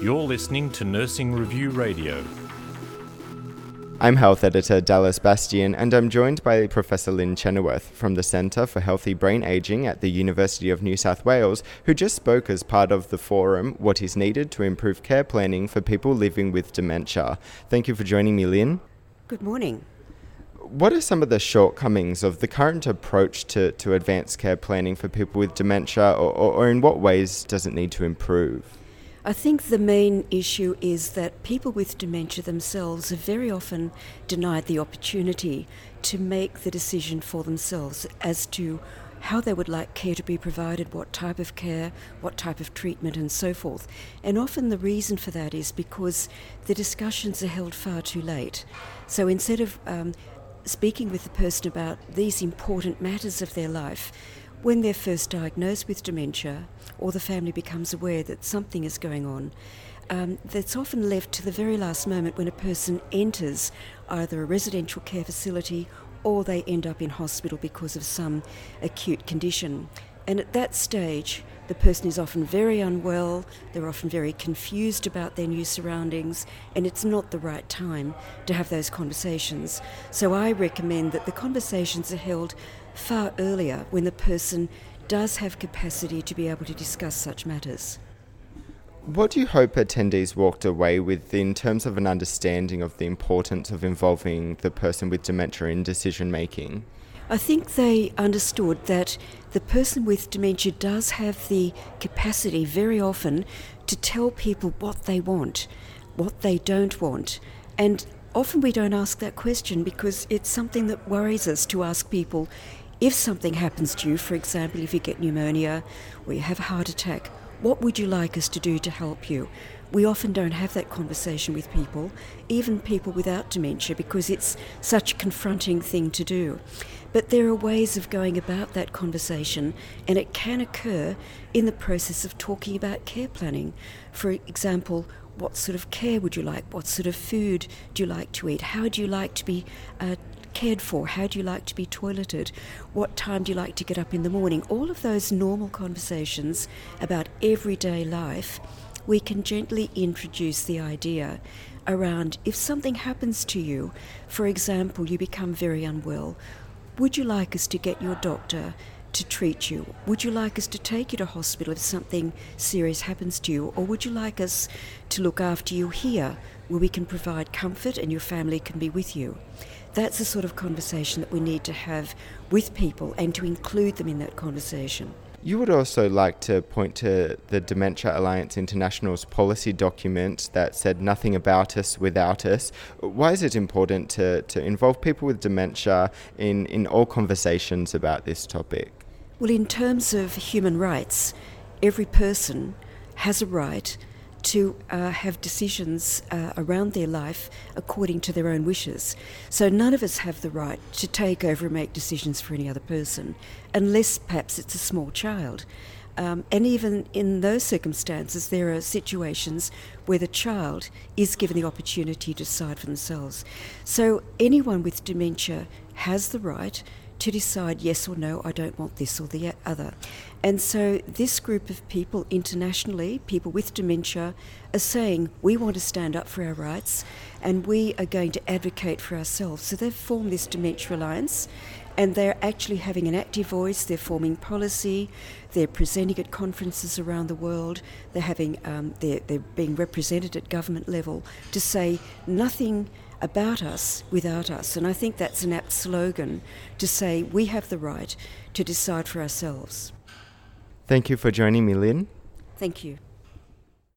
You're listening to Nursing Review Radio. I'm health editor Dallas Bastian, and I'm joined by Professor Lynn Chenoweth from the Centre for Healthy Brain Aging at the University of New South Wales, who just spoke as part of the forum What is Needed to Improve Care Planning for People Living with Dementia. Thank you for joining me, Lynn. Good morning. What are some of the shortcomings of the current approach to, to advanced care planning for people with dementia, or, or, or in what ways does it need to improve? I think the main issue is that people with dementia themselves are very often denied the opportunity to make the decision for themselves as to how they would like care to be provided, what type of care, what type of treatment, and so forth. And often the reason for that is because the discussions are held far too late. So instead of um, speaking with the person about these important matters of their life, when they're first diagnosed with dementia or the family becomes aware that something is going on, um, that's often left to the very last moment when a person enters either a residential care facility or they end up in hospital because of some acute condition. And at that stage, the person is often very unwell, they're often very confused about their new surroundings, and it's not the right time to have those conversations. So I recommend that the conversations are held far earlier when the person does have capacity to be able to discuss such matters. What do you hope attendees walked away with in terms of an understanding of the importance of involving the person with dementia in decision making? I think they understood that the person with dementia does have the capacity very often to tell people what they want, what they don't want, and often we don't ask that question because it's something that worries us to ask people if something happens to you, for example, if you get pneumonia or you have a heart attack, what would you like us to do to help you? We often don't have that conversation with people, even people without dementia, because it's such a confronting thing to do. But there are ways of going about that conversation, and it can occur in the process of talking about care planning. For example, what sort of care would you like? What sort of food do you like to eat? How do you like to be uh, cared for? How do you like to be toileted? What time do you like to get up in the morning? All of those normal conversations about everyday life, we can gently introduce the idea around if something happens to you, for example, you become very unwell, would you like us to get your doctor to treat you? Would you like us to take you to hospital if something serious happens to you? Or would you like us to look after you here where we can provide comfort and your family can be with you? That's the sort of conversation that we need to have with people and to include them in that conversation. You would also like to point to the Dementia Alliance International's policy document that said nothing about us without us. Why is it important to, to involve people with dementia in, in all conversations about this topic? Well, in terms of human rights, every person has a right to uh, have decisions uh, around their life according to their own wishes. So none of us have the right to take over and make decisions for any other person, unless perhaps it's a small child. Um, and even in those circumstances, there are situations where the child is given the opportunity to decide for themselves. So anyone with dementia has the right to decide yes or no, I don't want this or the other. And so this group of people internationally, people with dementia, are saying we want to stand up for our rights and we are going to advocate for ourselves. So they've formed this Dementia Alliance and they're actually having an active voice. They're forming policy. They're presenting at conferences around the world. They're having um, they're, they're being represented at government level to say nothing about us without us. And I think that's an apt slogan to say we have the right to decide for ourselves. Thank you for joining me, Lynn. Thank you.